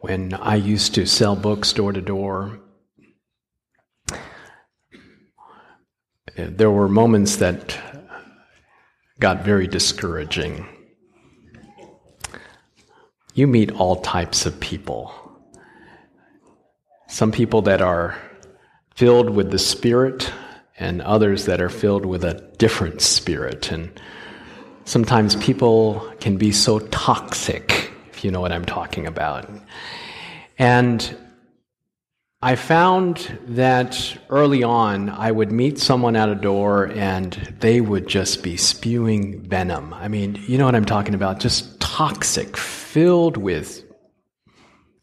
when I used to sell books door to door, eh, there were moments that got very discouraging. You meet all types of people. Some people that are filled with the Spirit, and others that are filled with a different spirit. And sometimes people can be so toxic, you know what I'm talking about. And I found that early on, I would meet someone at a door and they would just be spewing venom. I mean, you know what I'm talking about? Just toxic, filled with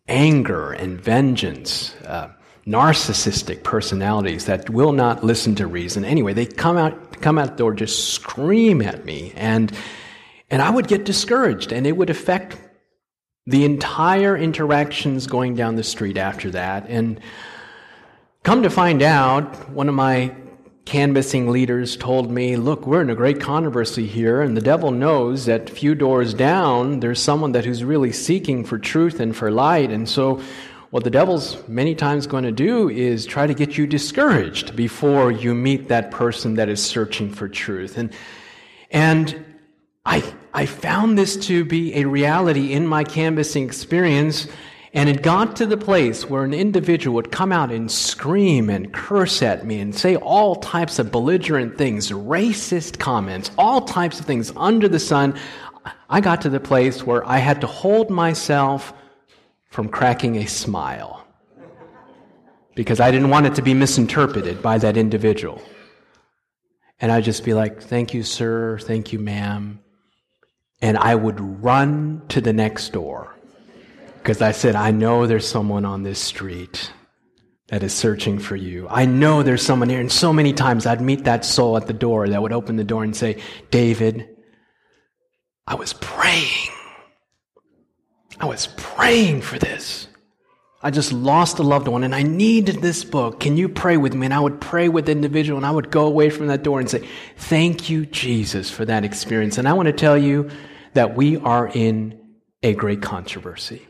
anger and vengeance, uh, narcissistic personalities that will not listen to reason. Anyway, they come out, come out the door, just scream at me, and and I would get discouraged, and it would affect the entire interactions going down the street after that. And come to find out, one of my canvassing leaders told me, Look, we're in a great controversy here, and the devil knows that few doors down, there's someone that who's really seeking for truth and for light. And so, what the devil's many times going to do is try to get you discouraged before you meet that person that is searching for truth. And, and I, I found this to be a reality in my canvassing experience, and it got to the place where an individual would come out and scream and curse at me and say all types of belligerent things, racist comments, all types of things under the sun. I got to the place where I had to hold myself from cracking a smile because I didn't want it to be misinterpreted by that individual. And I'd just be like, Thank you, sir. Thank you, ma'am and I would run to the next door because I said, I know there's someone on this street that is searching for you. I know there's someone here. And so many times I'd meet that soul at the door that would open the door and say, David, I was praying. I was praying for this. I just lost a loved one and I needed this book. Can you pray with me? And I would pray with the individual and I would go away from that door and say, Thank you, Jesus, for that experience. And I want to tell you that we are in a great controversy.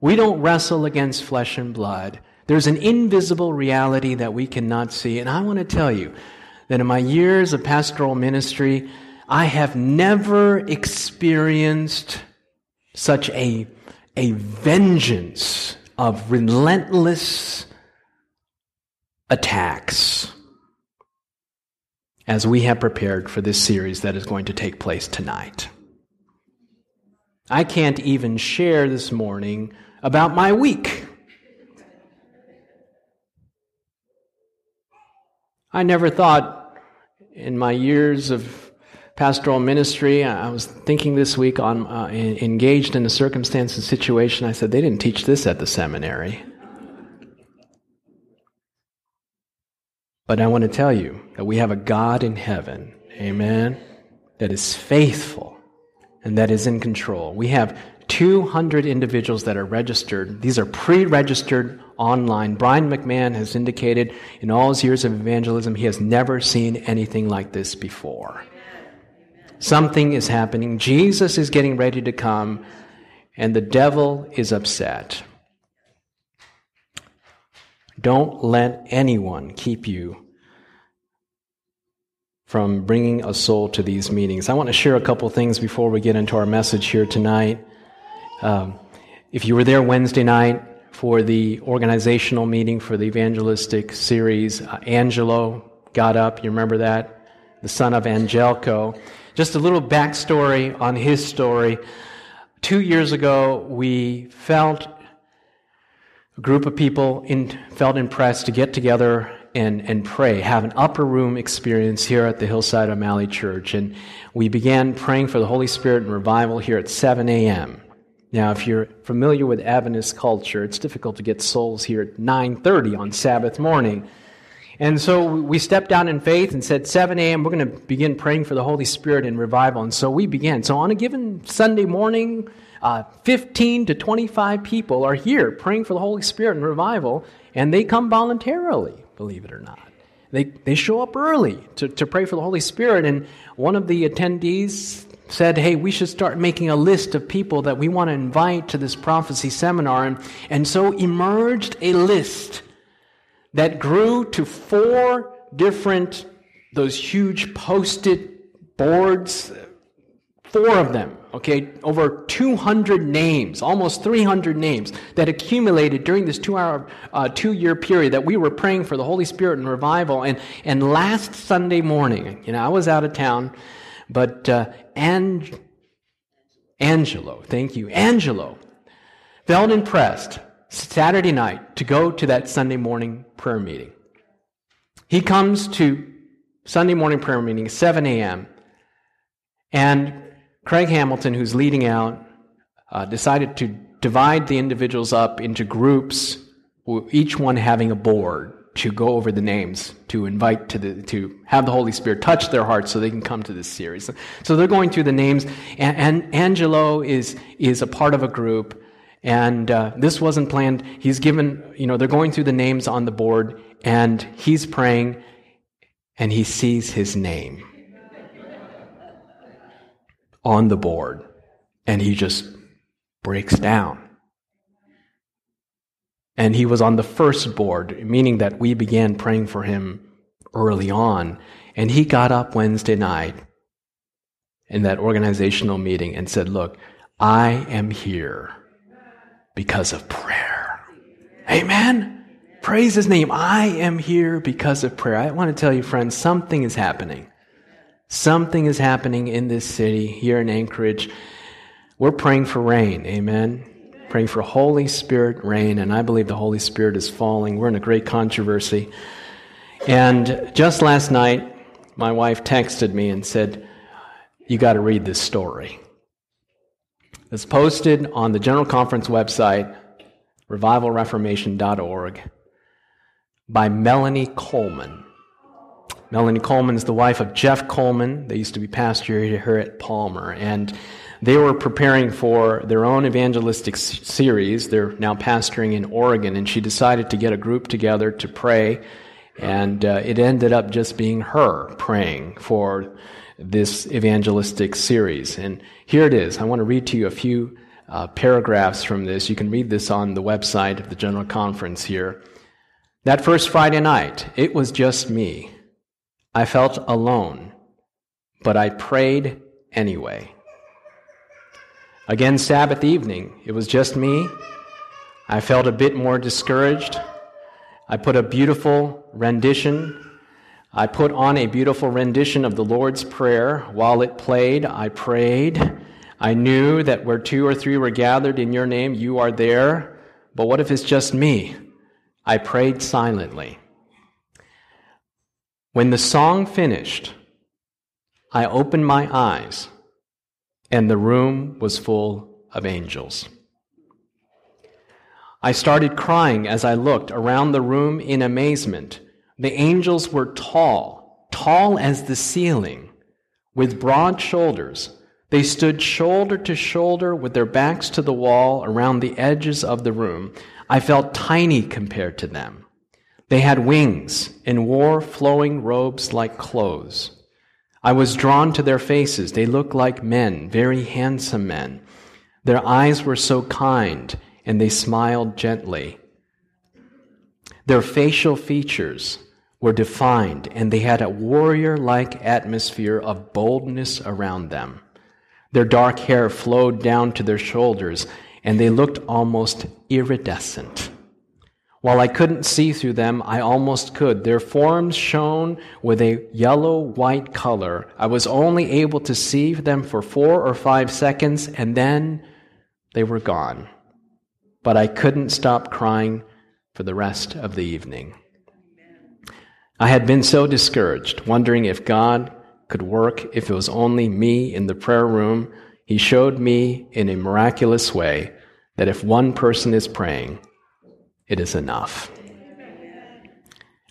We don't wrestle against flesh and blood. There's an invisible reality that we cannot see. And I want to tell you that in my years of pastoral ministry, I have never experienced such a a vengeance of relentless attacks as we have prepared for this series that is going to take place tonight. I can't even share this morning about my week. I never thought in my years of pastoral ministry. I was thinking this week on uh, engaged in a circumstance and situation. I said they didn't teach this at the seminary. But I want to tell you that we have a God in heaven, amen, that is faithful and that is in control. We have 200 individuals that are registered. These are pre registered online. Brian McMahon has indicated in all his years of evangelism, he has never seen anything like this before. Something is happening. Jesus is getting ready to come, and the devil is upset. Don't let anyone keep you from bringing a soul to these meetings. I want to share a couple things before we get into our message here tonight. Um, if you were there Wednesday night for the organizational meeting for the evangelistic series, uh, Angelo got up. You remember that? The son of Angelico. Just a little backstory on his story. Two years ago, we felt a group of people in, felt impressed to get together and, and pray, have an upper room experience here at the Hillside O'Malley Church. And we began praying for the Holy Spirit and revival here at 7 a.m. Now, if you're familiar with Adventist culture, it's difficult to get souls here at 9:30 on Sabbath morning. And so we stepped out in faith and said, 7 a.m., we're going to begin praying for the Holy Spirit and revival. And so we began. So on a given Sunday morning, uh, 15 to 25 people are here praying for the Holy Spirit and revival, and they come voluntarily, believe it or not. They, they show up early to, to pray for the Holy Spirit. And one of the attendees said, hey, we should start making a list of people that we want to invite to this prophecy seminar. And, and so emerged a list that grew to four different, those huge post-it boards, four of them, okay, over 200 names, almost 300 names that accumulated during this two-hour, uh, two-year period that we were praying for the Holy Spirit and revival. And, and last Sunday morning, you know, I was out of town, but uh, Ang- Angelo, thank you, Angelo, felt impressed Saturday night to go to that Sunday morning prayer meeting. He comes to Sunday morning prayer meeting, 7 a.m., and Craig Hamilton, who's leading out, uh, decided to divide the individuals up into groups, each one having a board to go over the names, to invite to the, to have the Holy Spirit touch their hearts so they can come to this series. So they're going through the names, and, and Angelo is, is a part of a group, and uh, this wasn't planned. He's given, you know, they're going through the names on the board, and he's praying, and he sees his name on the board, and he just breaks down. And he was on the first board, meaning that we began praying for him early on. And he got up Wednesday night in that organizational meeting and said, Look, I am here because of prayer. Amen. Praise his name. I am here because of prayer. I want to tell you, friends, something is happening. Something is happening in this city, here in Anchorage. We're praying for rain. Amen praying for Holy Spirit rain, and I believe the Holy Spirit is falling. We're in a great controversy. And just last night, my wife texted me and said, You got to read this story. It's posted on the General Conference website, revivalreformation.org, by Melanie Coleman. Melanie Coleman is the wife of Jeff Coleman. They used to be pastor here at Palmer. And they were preparing for their own evangelistic series. They're now pastoring in Oregon, and she decided to get a group together to pray. And uh, it ended up just being her praying for this evangelistic series. And here it is. I want to read to you a few uh, paragraphs from this. You can read this on the website of the General Conference here. That first Friday night, it was just me. I felt alone, but I prayed anyway. Again, Sabbath evening, it was just me. I felt a bit more discouraged. I put a beautiful rendition. I put on a beautiful rendition of the Lord's Prayer. While it played, I prayed. I knew that where two or three were gathered in your name, you are there. But what if it's just me? I prayed silently. When the song finished, I opened my eyes and the room was full of angels. I started crying as I looked around the room in amazement. The angels were tall, tall as the ceiling, with broad shoulders. They stood shoulder to shoulder with their backs to the wall around the edges of the room. I felt tiny compared to them. They had wings and wore flowing robes like clothes. I was drawn to their faces. They looked like men, very handsome men. Their eyes were so kind, and they smiled gently. Their facial features were defined, and they had a warrior like atmosphere of boldness around them. Their dark hair flowed down to their shoulders, and they looked almost iridescent. While I couldn't see through them, I almost could. Their forms shone with a yellow white color. I was only able to see them for four or five seconds, and then they were gone. But I couldn't stop crying for the rest of the evening. I had been so discouraged, wondering if God could work if it was only me in the prayer room. He showed me in a miraculous way that if one person is praying, it is enough.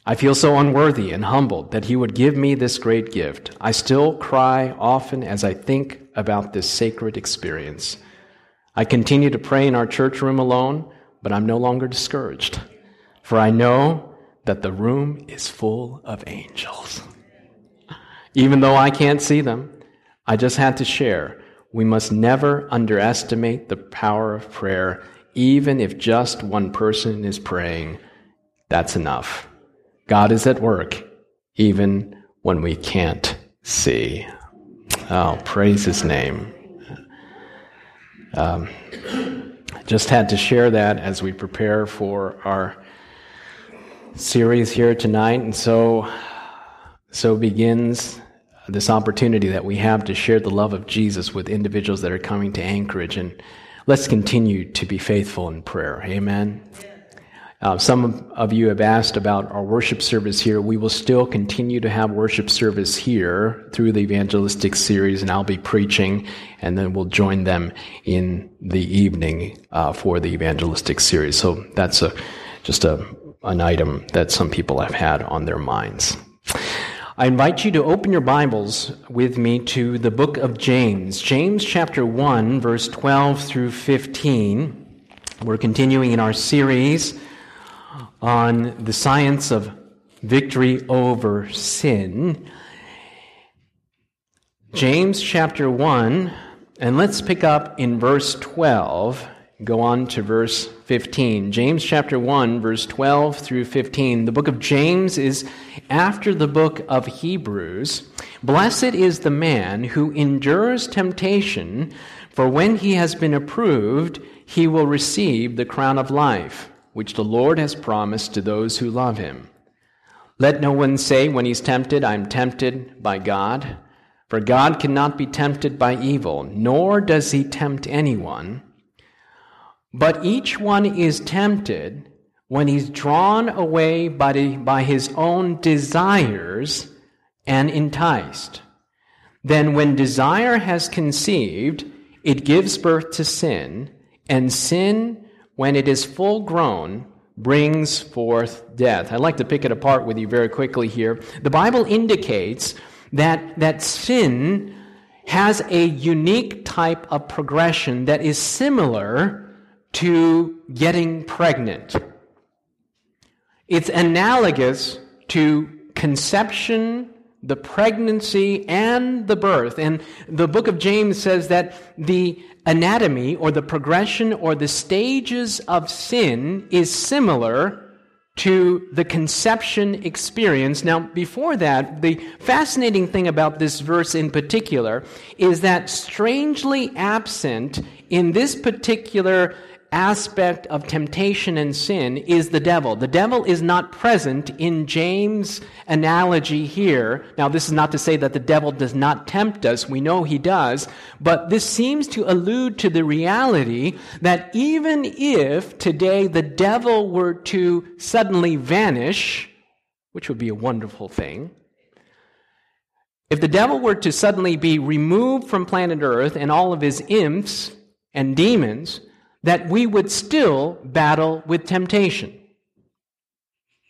I feel so unworthy and humbled that He would give me this great gift. I still cry often as I think about this sacred experience. I continue to pray in our church room alone, but I'm no longer discouraged, for I know that the room is full of angels. Even though I can't see them, I just had to share. We must never underestimate the power of prayer, even if just one person is praying. That's enough. God is at work, even when we can't see. Oh, praise his name. Um, just had to share that as we prepare for our series here tonight. And so, so begins this opportunity that we have to share the love of Jesus with individuals that are coming to Anchorage. And let's continue to be faithful in prayer. Amen. Uh, some of you have asked about our worship service here. We will still continue to have worship service here through the evangelistic series, and I'll be preaching, and then we'll join them in the evening uh, for the evangelistic series. So that's a just a an item that some people have had on their minds. I invite you to open your Bibles with me to the book of James, James chapter 1, verse 12 through 15. We're continuing in our series on the science of victory over sin. James chapter 1, and let's pick up in verse 12 go on to verse 15. James chapter 1, verse 12 through 15. The book of James is after the book of Hebrews. Blessed is the man who endures temptation, for when he has been approved, he will receive the crown of life, which the Lord has promised to those who love him. Let no one say when he's tempted, I'm tempted by God. For God cannot be tempted by evil, nor does he tempt anyone. But each one is tempted when he's drawn away by, the, by his own desires and enticed. Then, when desire has conceived, it gives birth to sin, and sin, when it is full grown, brings forth death. I'd like to pick it apart with you very quickly here. The Bible indicates that, that sin has a unique type of progression that is similar to getting pregnant. It's analogous to conception, the pregnancy, and the birth. And the book of James says that the anatomy or the progression or the stages of sin is similar to the conception experience. Now, before that, the fascinating thing about this verse in particular is that strangely absent in this particular aspect of temptation and sin is the devil. The devil is not present in James' analogy here. Now, this is not to say that the devil does not tempt us. We know he does. But this seems to allude to the reality that even if today the devil were to suddenly vanish, which would be a wonderful thing, if the devil were to suddenly be removed from planet Earth and all of his imps and demons, that we would still battle with temptation.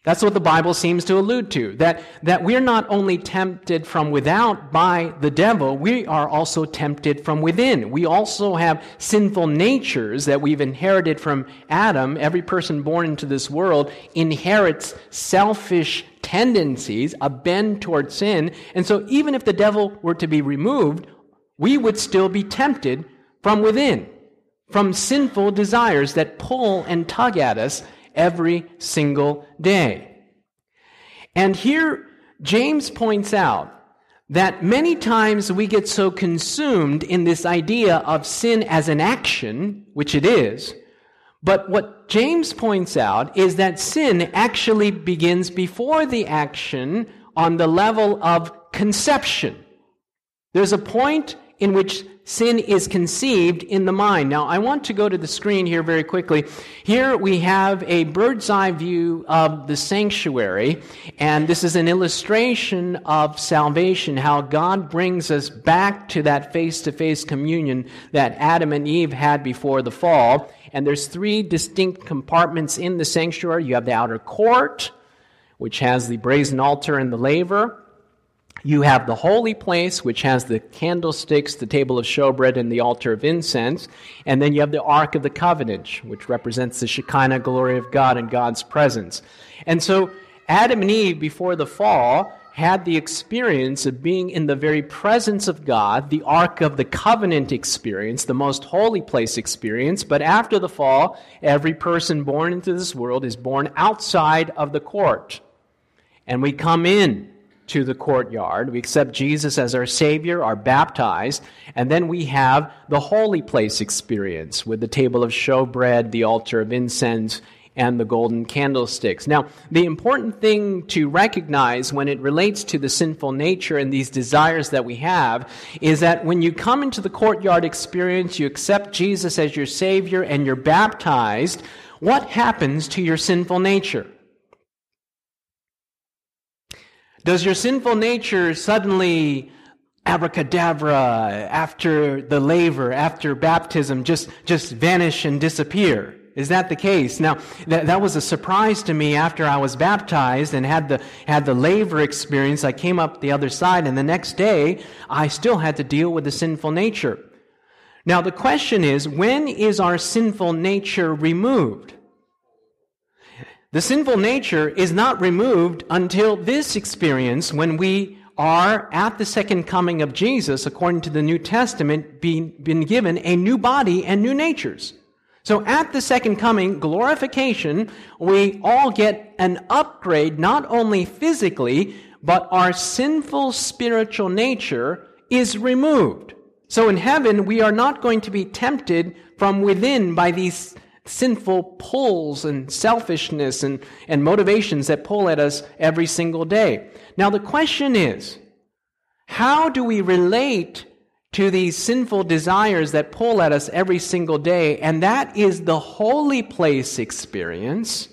That's what the Bible seems to allude to. That, that we're not only tempted from without by the devil, we are also tempted from within. We also have sinful natures that we've inherited from Adam. Every person born into this world inherits selfish tendencies, a bend toward sin. And so even if the devil were to be removed, we would still be tempted from within from sinful desires that pull and tug at us every single day. And here, James points out that many times we get so consumed in this idea of sin as an action, which it is, but what James points out is that sin actually begins before the action on the level of conception. There's a point in which sin is conceived in the mind. Now, I want to go to the screen here very quickly. Here we have a bird's eye view of the sanctuary, and this is an illustration of salvation, how God brings us back to that face to face communion that Adam and Eve had before the fall. And there's three distinct compartments in the sanctuary. You have the outer court, which has the brazen altar and the laver. You have the holy place, which has the candlesticks, the table of showbread, and the altar of incense. And then you have the Ark of the Covenant, which represents the Shekinah glory of God and God's presence. And so Adam and Eve, before the fall, had the experience of being in the very presence of God, the Ark of the Covenant experience, the most holy place experience. But after the fall, every person born into this world is born outside of the court. And we come in to the courtyard. We accept Jesus as our Savior, are baptized, and then we have the holy place experience with the table of showbread, the altar of incense, and the golden candlesticks. Now, the important thing to recognize when it relates to the sinful nature and these desires that we have is that when you come into the courtyard experience, you accept Jesus as your Savior, and you're baptized, what happens to your sinful nature? Does your sinful nature suddenly abracadabra after the laver, after baptism, just, just vanish and disappear? Is that the case? Now, that, that was a surprise to me after I was baptized and had the, had the laver experience. I came up the other side, and the next day, I still had to deal with the sinful nature. Now, the question is when is our sinful nature removed? The sinful nature is not removed until this experience when we are at the second coming of Jesus, according to the New Testament, being been given a new body and new natures. So at the second coming, glorification, we all get an upgrade, not only physically, but our sinful spiritual nature is removed. So in heaven, we are not going to be tempted from within by these sinful pulls and selfishness and, and motivations that pull at us every single day. Now, the question is how do we relate to these sinful desires that pull at us every single day? And that is the holy place experience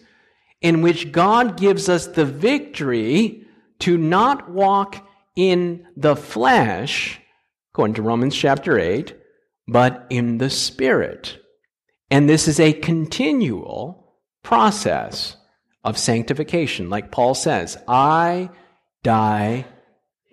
in which God gives us the victory to not walk in the flesh, according to Romans chapter 8, but in the Spirit. And this is a continual process of sanctification. Like Paul says, I die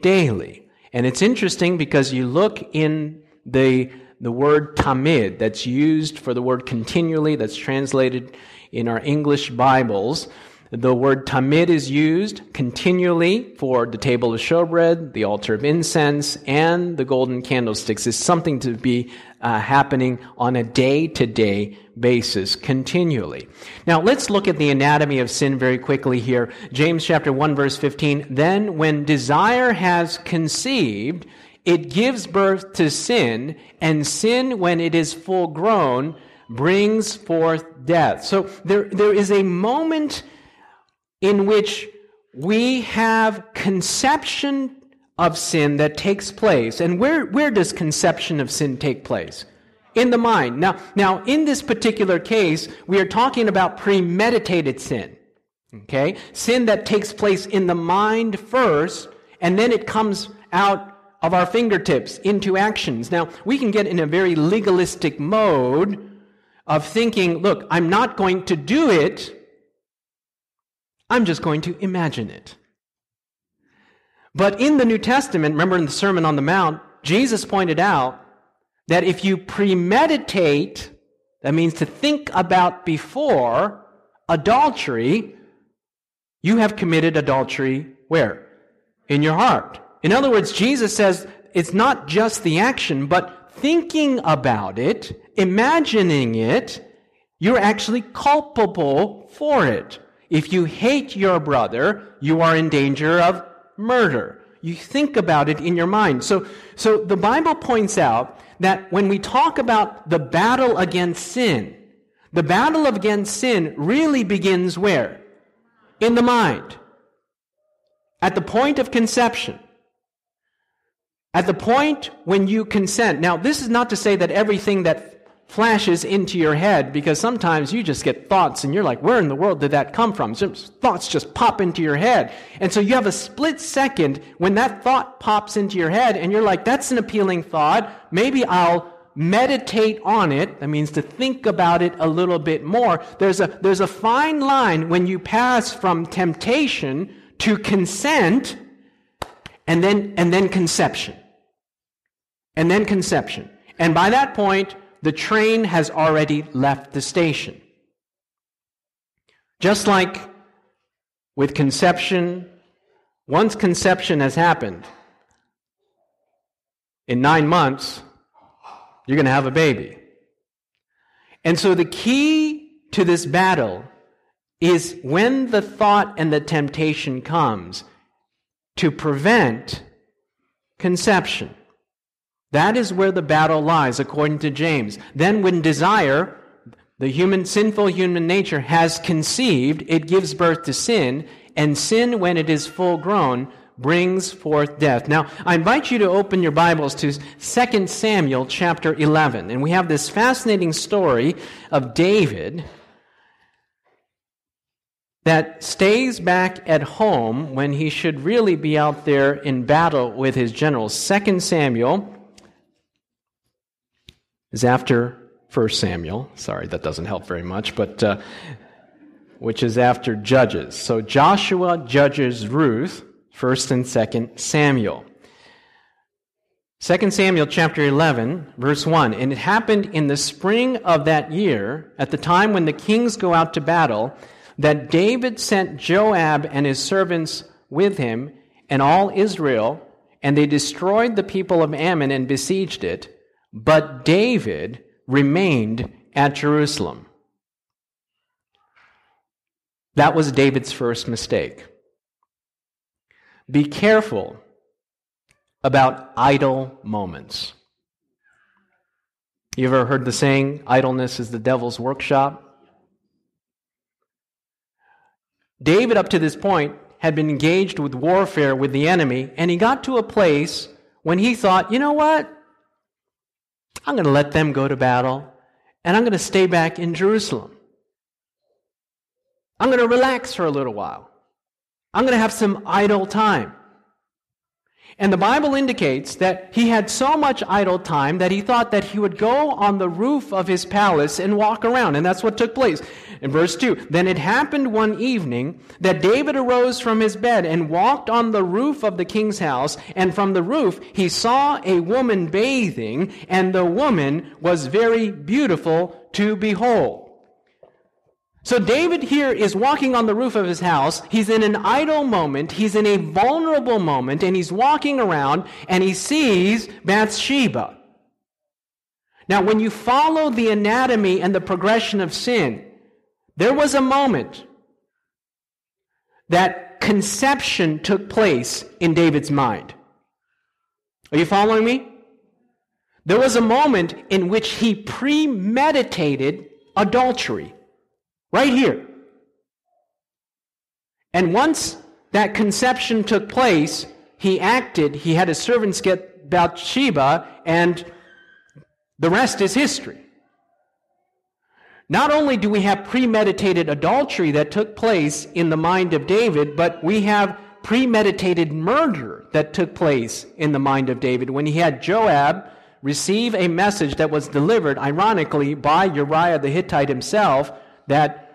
daily. And it's interesting because you look in the, the word tamid that's used for the word continually, that's translated in our English Bibles. The word tamid is used continually for the table of showbread, the altar of incense, and the golden candlesticks. It's something to be uh, happening on a day to day basis continually. Now let's look at the anatomy of sin very quickly here. James chapter 1 verse 15. Then when desire has conceived, it gives birth to sin, and sin, when it is full grown, brings forth death. So there, there is a moment in which we have conception of sin that takes place. And where, where does conception of sin take place? In the mind. Now, now, in this particular case, we are talking about premeditated sin. Okay? Sin that takes place in the mind first, and then it comes out of our fingertips into actions. Now, we can get in a very legalistic mode of thinking, look, I'm not going to do it, I'm just going to imagine it. But in the New Testament, remember in the Sermon on the Mount, Jesus pointed out that if you premeditate, that means to think about before adultery, you have committed adultery where? In your heart. In other words, Jesus says it's not just the action, but thinking about it, imagining it, you're actually culpable for it. If you hate your brother, you are in danger of murder. You think about it in your mind. So, so the Bible points out that when we talk about the battle against sin, the battle against sin really begins where? In the mind. At the point of conception. At the point when you consent. Now, this is not to say that everything that flashes into your head because sometimes you just get thoughts and you're like, where in the world did that come from? Some thoughts just pop into your head. And so you have a split second when that thought pops into your head and you're like, that's an appealing thought. Maybe I'll meditate on it. That means to think about it a little bit more. There's a, there's a fine line when you pass from temptation to consent and then, and then conception. And then conception. And by that point, the train has already left the station. Just like with conception, once conception has happened, in nine months, you're going to have a baby. And so the key to this battle is when the thought and the temptation comes to prevent conception. That is where the battle lies, according to James. Then, when desire, the human, sinful human nature, has conceived, it gives birth to sin, and sin, when it is full grown, brings forth death. Now, I invite you to open your Bibles to 2 Samuel chapter 11. And we have this fascinating story of David that stays back at home when he should really be out there in battle with his generals. 2 Samuel is after 1 Samuel. Sorry, that doesn't help very much, but uh, which is after Judges. So Joshua judges Ruth, 1st and 2nd Samuel. 2 Samuel chapter 11, verse 1. And it happened in the spring of that year, at the time when the kings go out to battle, that David sent Joab and his servants with him and all Israel, and they destroyed the people of Ammon and besieged it. But David remained at Jerusalem. That was David's first mistake. Be careful about idle moments. You ever heard the saying, idleness is the devil's workshop? David, up to this point, had been engaged with warfare with the enemy, and he got to a place when he thought, you know what? I'm going to let them go to battle, and I'm going to stay back in Jerusalem. I'm going to relax for a little while. I'm going to have some idle time. And the Bible indicates that he had so much idle time that he thought that he would go on the roof of his palace and walk around. And that's what took place. In verse 2, then it happened one evening that David arose from his bed and walked on the roof of the king's house. And from the roof he saw a woman bathing, and the woman was very beautiful to behold. So David here is walking on the roof of his house. He's in an idle moment. He's in a vulnerable moment and he's walking around and he sees Bathsheba. Now, when you follow the anatomy and the progression of sin, there was a moment that conception took place in David's mind. Are you following me? There was a moment in which he premeditated adultery. Right here. And once that conception took place, he acted, he had his servants get Bathsheba, and the rest is history. Not only do we have premeditated adultery that took place in the mind of David, but we have premeditated murder that took place in the mind of David when he had Joab receive a message that was delivered, ironically, by Uriah the Hittite himself, that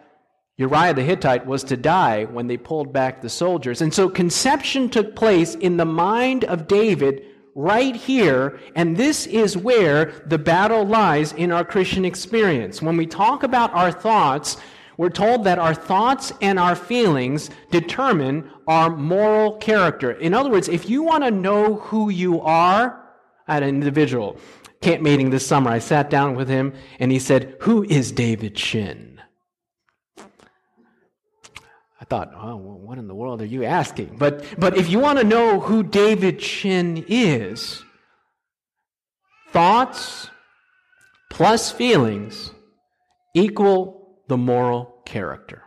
Uriah the Hittite was to die when they pulled back the soldiers. And so conception took place in the mind of David right here, and this is where the battle lies in our Christian experience. When we talk about our thoughts, we're told that our thoughts and our feelings determine our moral character. In other words, if you want to know who you are, an individual camp meeting this summer. I sat down with him and he said, Who is David Shin? I thought, oh, what in the world are you asking? But, but if you want to know who David Shin is, thoughts plus feelings equal the moral character.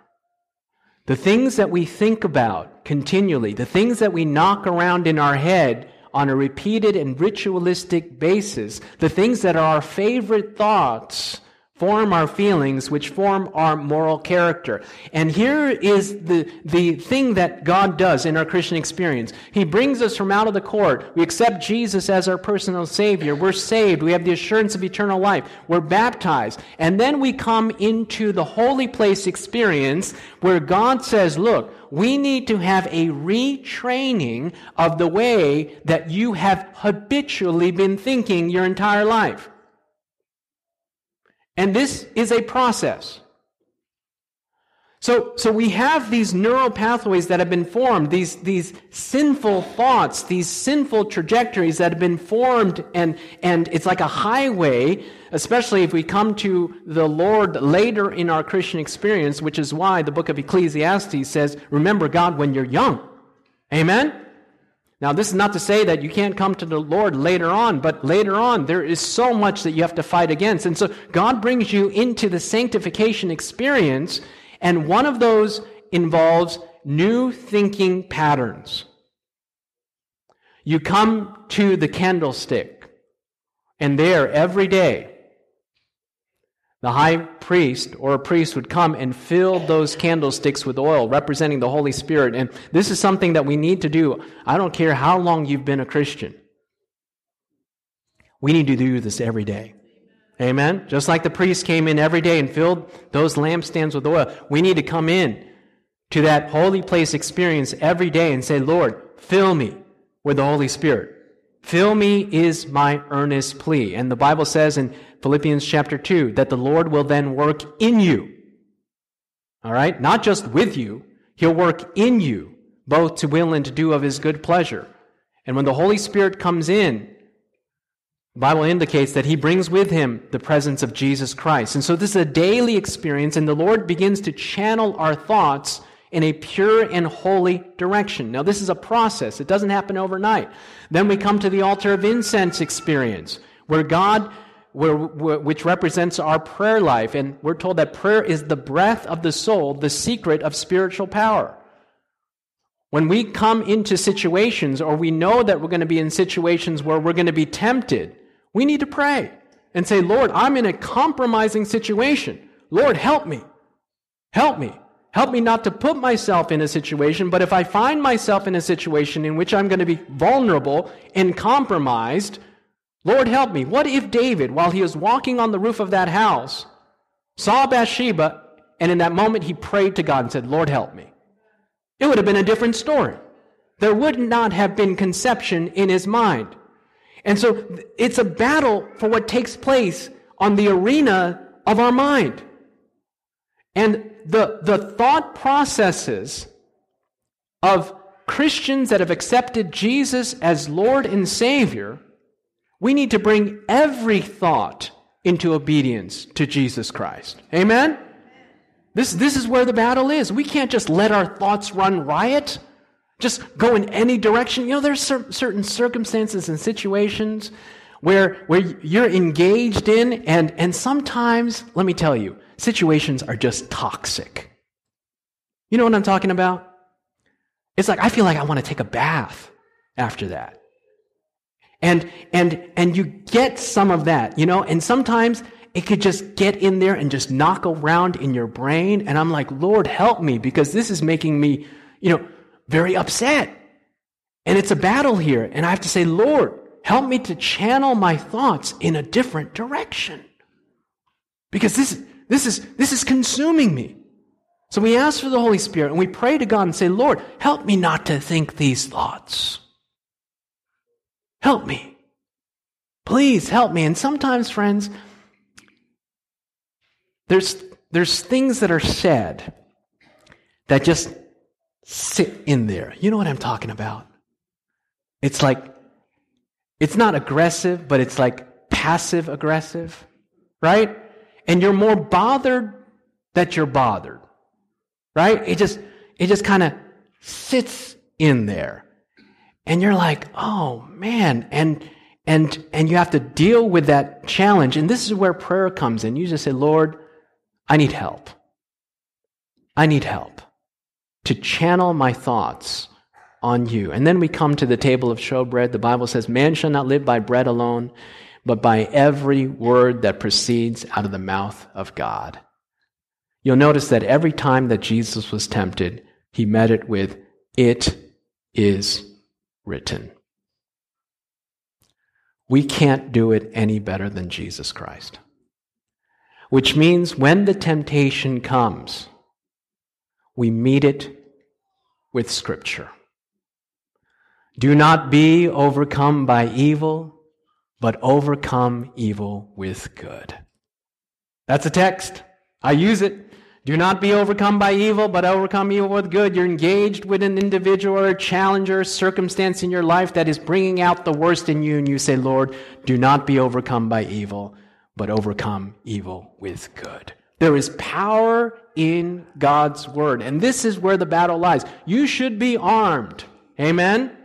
The things that we think about continually, the things that we knock around in our head on a repeated and ritualistic basis, the things that are our favorite thoughts, form our feelings, which form our moral character. And here is the, the thing that God does in our Christian experience. He brings us from out of the court. We accept Jesus as our personal Savior. We're saved. We have the assurance of eternal life. We're baptized. And then we come into the holy place experience where God says, look, we need to have a retraining of the way that you have habitually been thinking your entire life. And this is a process. So, so we have these neural pathways that have been formed, these, these sinful thoughts, these sinful trajectories that have been formed, and, and it's like a highway, especially if we come to the Lord later in our Christian experience, which is why the book of Ecclesiastes says, remember God when you're young. Amen? Now, this is not to say that you can't come to the Lord later on, but later on, there is so much that you have to fight against. And so, God brings you into the sanctification experience and one of those involves new thinking patterns. You come to the candlestick, and there every day, the high priest or a priest would come and fill those candlesticks with oil, representing the Holy Spirit. And this is something that we need to do. I don't care how long you've been a Christian. We need to do this every day. Amen? Just like the priest came in every day and filled those lampstands with oil, we need to come in to that holy place experience every day and say, Lord, fill me with the Holy Spirit. Fill me is my earnest plea. And the Bible says in Philippians chapter 2 that the Lord will then work in you. All right? Not just with you, He'll work in you, both to will and to do of His good pleasure. And when the Holy Spirit comes in, the Bible indicates that he brings with him the presence of Jesus Christ. And so this is a daily experience, and the Lord begins to channel our thoughts in a pure and holy direction. Now, this is a process, it doesn't happen overnight. Then we come to the altar of incense experience, where God, where, which represents our prayer life, and we're told that prayer is the breath of the soul, the secret of spiritual power. When we come into situations, or we know that we're going to be in situations where we're going to be tempted, we need to pray and say, Lord, I'm in a compromising situation. Lord, help me. Help me. Help me not to put myself in a situation, but if I find myself in a situation in which I'm going to be vulnerable and compromised, Lord, help me. What if David, while he was walking on the roof of that house, saw Bathsheba, and in that moment he prayed to God and said, Lord, help me? It would have been a different story. There would not have been conception in his mind. And so it's a battle for what takes place on the arena of our mind. And the, the thought processes of Christians that have accepted Jesus as Lord and Savior, we need to bring every thought into obedience to Jesus Christ. Amen? This, this is where the battle is. We can't just let our thoughts run riot. Just go in any direction. You know, there's cer- certain circumstances and situations where, where you're engaged in, and, and sometimes, let me tell you, situations are just toxic. You know what I'm talking about? It's like I feel like I want to take a bath after that. And and and you get some of that, you know, and sometimes it could just get in there and just knock around in your brain and I'm like, "Lord, help me because this is making me, you know, very upset. And it's a battle here. And I have to say, Lord, help me to channel my thoughts in a different direction. Because this, this, is, this is consuming me. So we ask for the Holy Spirit and we pray to God and say, Lord, help me not to think these thoughts. Help me. Please help me. And sometimes, friends, there's, there's things that are said that just sit in there. You know what I'm talking about? It's like, it's not aggressive, but it's like passive aggressive, right? And you're more bothered that you're bothered, right? It just, it just kind of sits in there. And you're like, oh man. And, and, and you have to deal with that challenge. And this is where prayer comes in. You just say, Lord, I need help. I need help to channel my thoughts on you. And then we come to the table of showbread. The Bible says, Man shall not live by bread alone, but by every word that proceeds out of the mouth of God. You'll notice that every time that Jesus was tempted, he met it with, It is written. We can't do it any better than Jesus Christ. Which means when the temptation comes, we meet it with Scripture. Do not be overcome by evil, but overcome evil with good. That's a text. I use it. Do not be overcome by evil, but overcome evil with good. You're engaged with an individual or a challenge or circumstance in your life that is bringing out the worst in you, and you say, Lord, do not be overcome by evil, but overcome evil with good. There is power in God's word, and this is where the battle lies. You should be armed. Amen?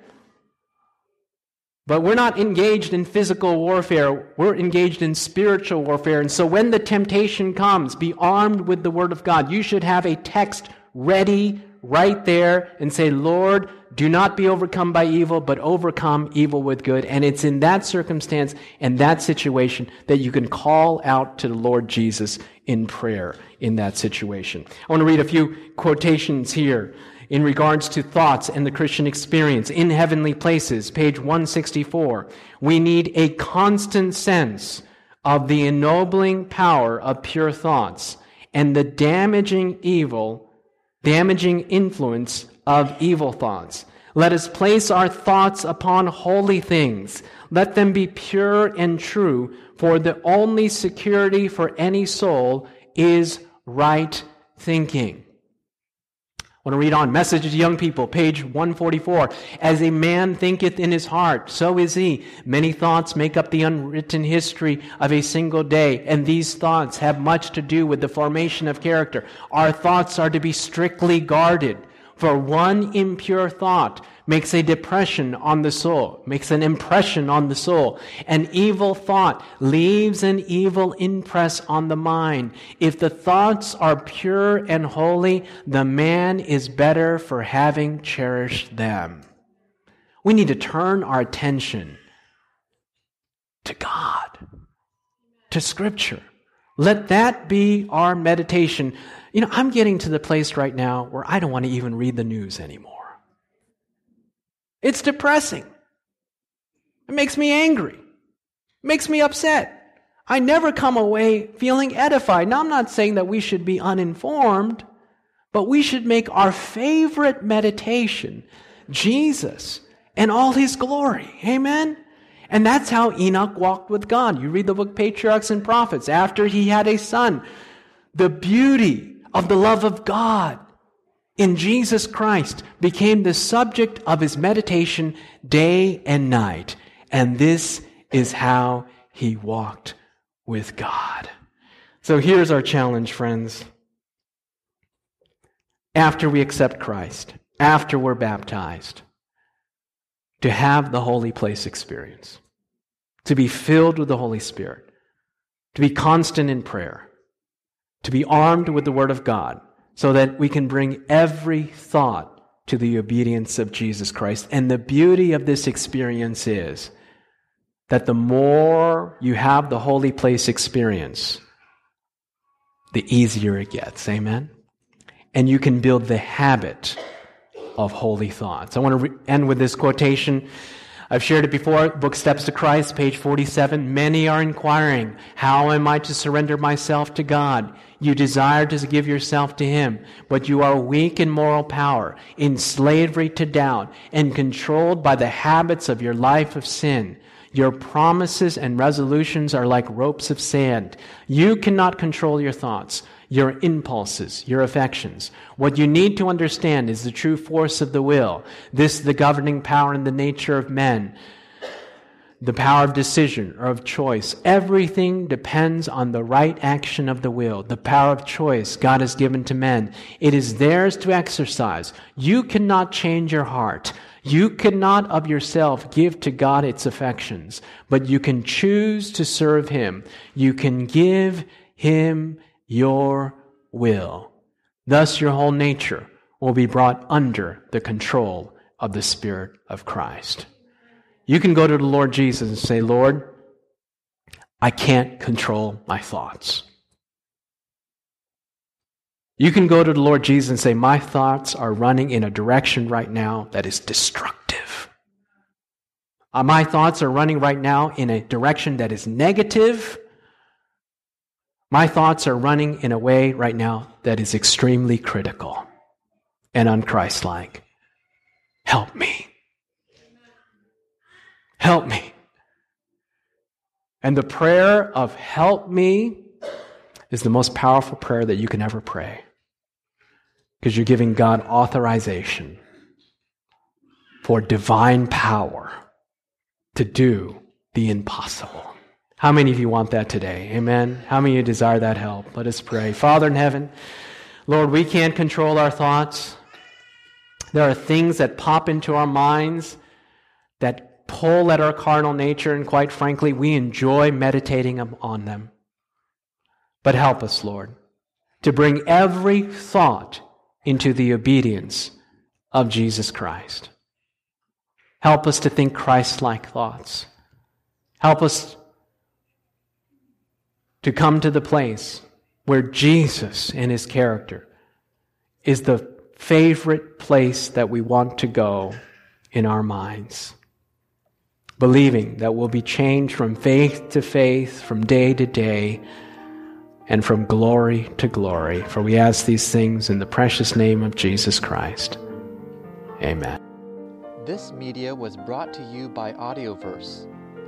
But we're not engaged in physical warfare. We're engaged in spiritual warfare. And so when the temptation comes, be armed with the Word of God. You should have a text ready right there and say, Lord, do not be overcome by evil, but overcome evil with good. And it's in that circumstance and that situation that you can call out to the Lord Jesus in prayer in that situation. I want to read a few quotations here in regards to thoughts and the Christian experience in heavenly places, page 164. We need a constant sense of the ennobling power of pure thoughts and the damaging evil, damaging influence of evil thoughts. Let us place our thoughts upon holy things. Let them be pure and true, for the only security for any soul is right thinking. I want to read on. Message to young people, page 144. As a man thinketh in his heart, so is he. Many thoughts make up the unwritten history of a single day, and these thoughts have much to do with the formation of character. Our thoughts are to be strictly guarded. For one impure thought makes a depression on the soul, makes an impression on the soul. An evil thought leaves an evil impress on the mind. If the thoughts are pure and holy, the man is better for having cherished them. We need to turn our attention to God, to Scripture. Let that be our meditation. You know, I'm getting to the place right now where I don't want to even read the news anymore. It's depressing. It makes me angry. It makes me upset. I never come away feeling edified. Now, I'm not saying that we should be uninformed, but we should make our favorite meditation Jesus and all his glory. Amen? And that's how Enoch walked with God. You read the book Patriarchs and Prophets. After he had a son, the beauty of the love of God in Jesus Christ became the subject of his meditation day and night. And this is how he walked with God. So here's our challenge, friends. After we accept Christ, after we're baptized, to have the holy place experience, to be filled with the Holy Spirit, to be constant in prayer to be armed with the Word of God so that we can bring every thought to the obedience of Jesus Christ. And the beauty of this experience is that the more you have the holy place experience, the easier it gets. Amen? And you can build the habit of holy thoughts. I want to re- end with this quotation I've shared it before, book Steps to Christ, page 47. Many are inquiring, how am I to surrender myself to God? You desire to give yourself to Him, but you are weak in moral power, in slavery to doubt, and controlled by the habits of your life of sin. Your promises and resolutions are like ropes of sand. You cannot control your thoughts your impulses, your affections. What you need to understand is the true force of the will. This the governing power in the nature of men. The power of decision or of choice. Everything depends on the right action of the will. The power of choice God has given to men. It is theirs to exercise. You cannot change your heart. You cannot of yourself give to God its affections, but you can choose to serve Him. You can give Him your will. Thus, your whole nature will be brought under the control of the Spirit of Christ. You can go to the Lord Jesus and say, Lord, I can't control my thoughts. You can go to the Lord Jesus and say, My thoughts are running in a direction right now that is destructive. Uh, my thoughts are running right now in a direction that is negative my thoughts are running in a way right now that is extremely critical and unchristlike. Help me. Help me. And the prayer of help me is the most powerful prayer that you can ever pray. because you're giving God authorization for divine power to do the impossible. How many of you want that today? Amen. How many of you desire that help? Let us pray. Father in heaven, Lord, we can't control our thoughts. There are things that pop into our minds that pull at our carnal nature, and quite frankly, we enjoy meditating um, on them. But help us, Lord, to bring every thought into the obedience of Jesus Christ. Help us to think Christ like thoughts. Help us to come to the place where Jesus and his character is the favorite place that we want to go in our minds. Believing that we'll be changed from faith to faith, from day to day, and from glory to glory. For we ask these things in the precious name of Jesus Christ. Amen. This media was brought to you by Audioverse,